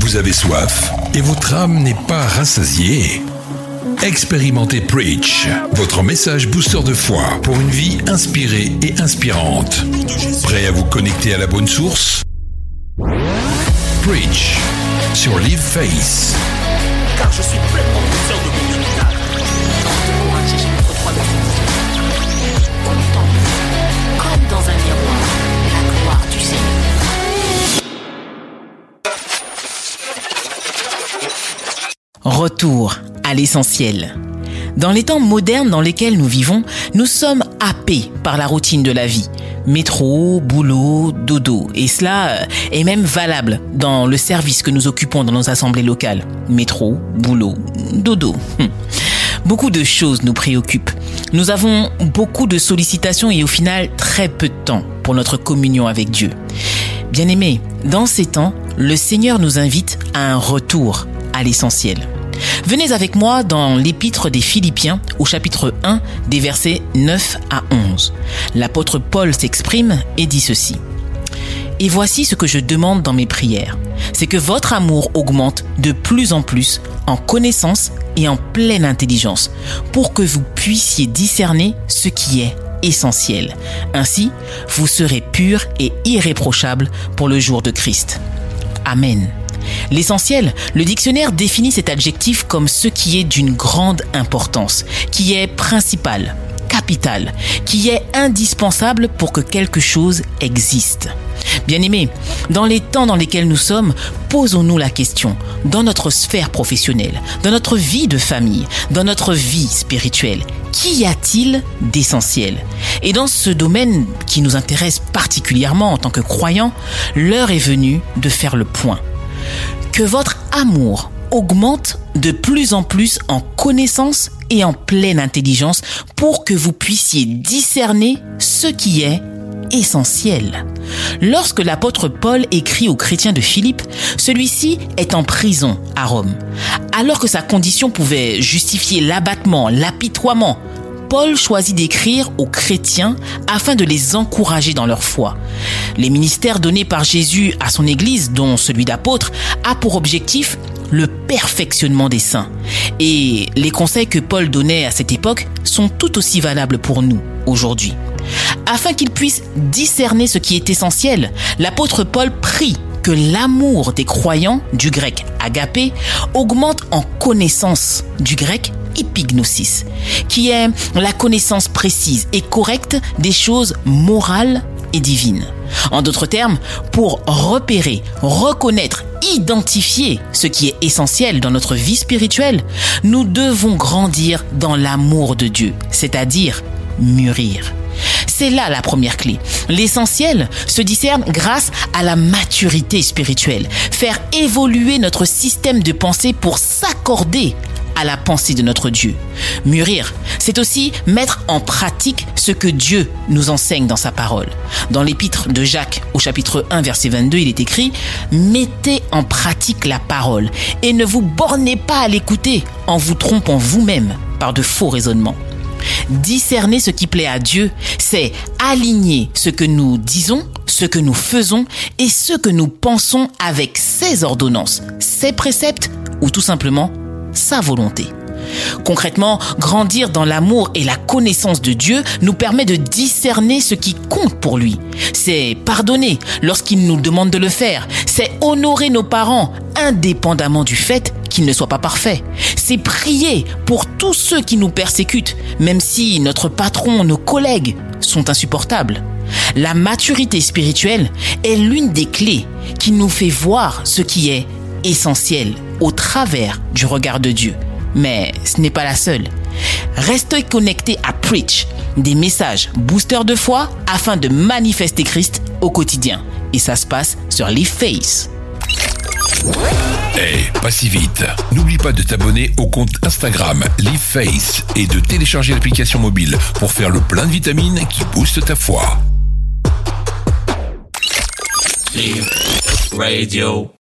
Vous avez soif et votre âme n'est pas rassasiée. Expérimentez Preach, votre message booster de foi pour une vie inspirée et inspirante. Prêt à vous connecter à la bonne source? Preach sur Live Face. car je suis pleinement de Retour à l'essentiel. Dans les temps modernes dans lesquels nous vivons, nous sommes happés par la routine de la vie. Métro, boulot, dodo. Et cela euh, est même valable dans le service que nous occupons dans nos assemblées locales. Métro, boulot, dodo. Hum. Beaucoup de choses nous préoccupent. Nous avons beaucoup de sollicitations et au final très peu de temps pour notre communion avec Dieu. Bien-aimés, dans ces temps, le Seigneur nous invite à un retour à l'essentiel. Venez avec moi dans l'épître des Philippiens au chapitre 1 des versets 9 à 11. L'apôtre Paul s'exprime et dit ceci. Et voici ce que je demande dans mes prières. C'est que votre amour augmente de plus en plus en connaissance et en pleine intelligence pour que vous puissiez discerner ce qui est essentiel. Ainsi, vous serez purs et irréprochables pour le jour de Christ. Amen. L'essentiel, le dictionnaire définit cet adjectif comme ce qui est d'une grande importance, qui est principal, capital, qui est indispensable pour que quelque chose existe. Bien-aimés, dans les temps dans lesquels nous sommes, posons-nous la question, dans notre sphère professionnelle, dans notre vie de famille, dans notre vie spirituelle, qu'y a-t-il d'essentiel? Et dans ce domaine qui nous intéresse particulièrement en tant que croyants, l'heure est venue de faire le point que votre amour augmente de plus en plus en connaissance et en pleine intelligence pour que vous puissiez discerner ce qui est essentiel. Lorsque l'apôtre Paul écrit aux chrétiens de Philippe, celui-ci est en prison à Rome. Alors que sa condition pouvait justifier l'abattement, l'apitoiement, Paul choisit d'écrire aux chrétiens afin de les encourager dans leur foi. Les ministères donnés par Jésus à son Église, dont celui d'apôtre, a pour objectif le perfectionnement des saints. Et les conseils que Paul donnait à cette époque sont tout aussi valables pour nous aujourd'hui. Afin qu'ils puissent discerner ce qui est essentiel, l'apôtre Paul prie que l'amour des croyants, du grec agapé, augmente en connaissance, du grec epignosis, qui est la connaissance précise et correcte des choses morales et divines. En d'autres termes, pour repérer, reconnaître, identifier ce qui est essentiel dans notre vie spirituelle, nous devons grandir dans l'amour de Dieu, c'est-à-dire mûrir. C'est là la première clé. L'essentiel se discerne grâce à la maturité spirituelle. Faire évoluer notre système de pensée pour s'accorder à la pensée de notre Dieu. Mûrir, c'est aussi mettre en pratique ce que Dieu nous enseigne dans sa parole. Dans l'épître de Jacques au chapitre 1 verset 22, il est écrit ⁇ Mettez en pratique la parole et ne vous bornez pas à l'écouter en vous trompant vous-même par de faux raisonnements. Discerner ce qui plaît à Dieu, c'est aligner ce que nous disons, ce que nous faisons et ce que nous pensons avec ses ordonnances, ses préceptes ou tout simplement sa volonté. Concrètement, grandir dans l'amour et la connaissance de Dieu nous permet de discerner ce qui compte pour lui. C'est pardonner lorsqu'il nous demande de le faire. C'est honorer nos parents indépendamment du fait qu'ils ne soient pas parfaits. C'est prier pour tous ceux qui nous persécutent, même si notre patron, nos collègues sont insupportables. La maturité spirituelle est l'une des clés qui nous fait voir ce qui est essentiel au travers du regard de Dieu. Mais ce n'est pas la seule. Restez connectés à Preach, des messages boosters de foi afin de manifester Christ au quotidien. Et ça se passe sur Live Face. Eh, pas si vite. N'oublie pas de t'abonner au compte Instagram LiveFace et de télécharger l'application mobile pour faire le plein de vitamines qui boostent ta foi. Live Radio.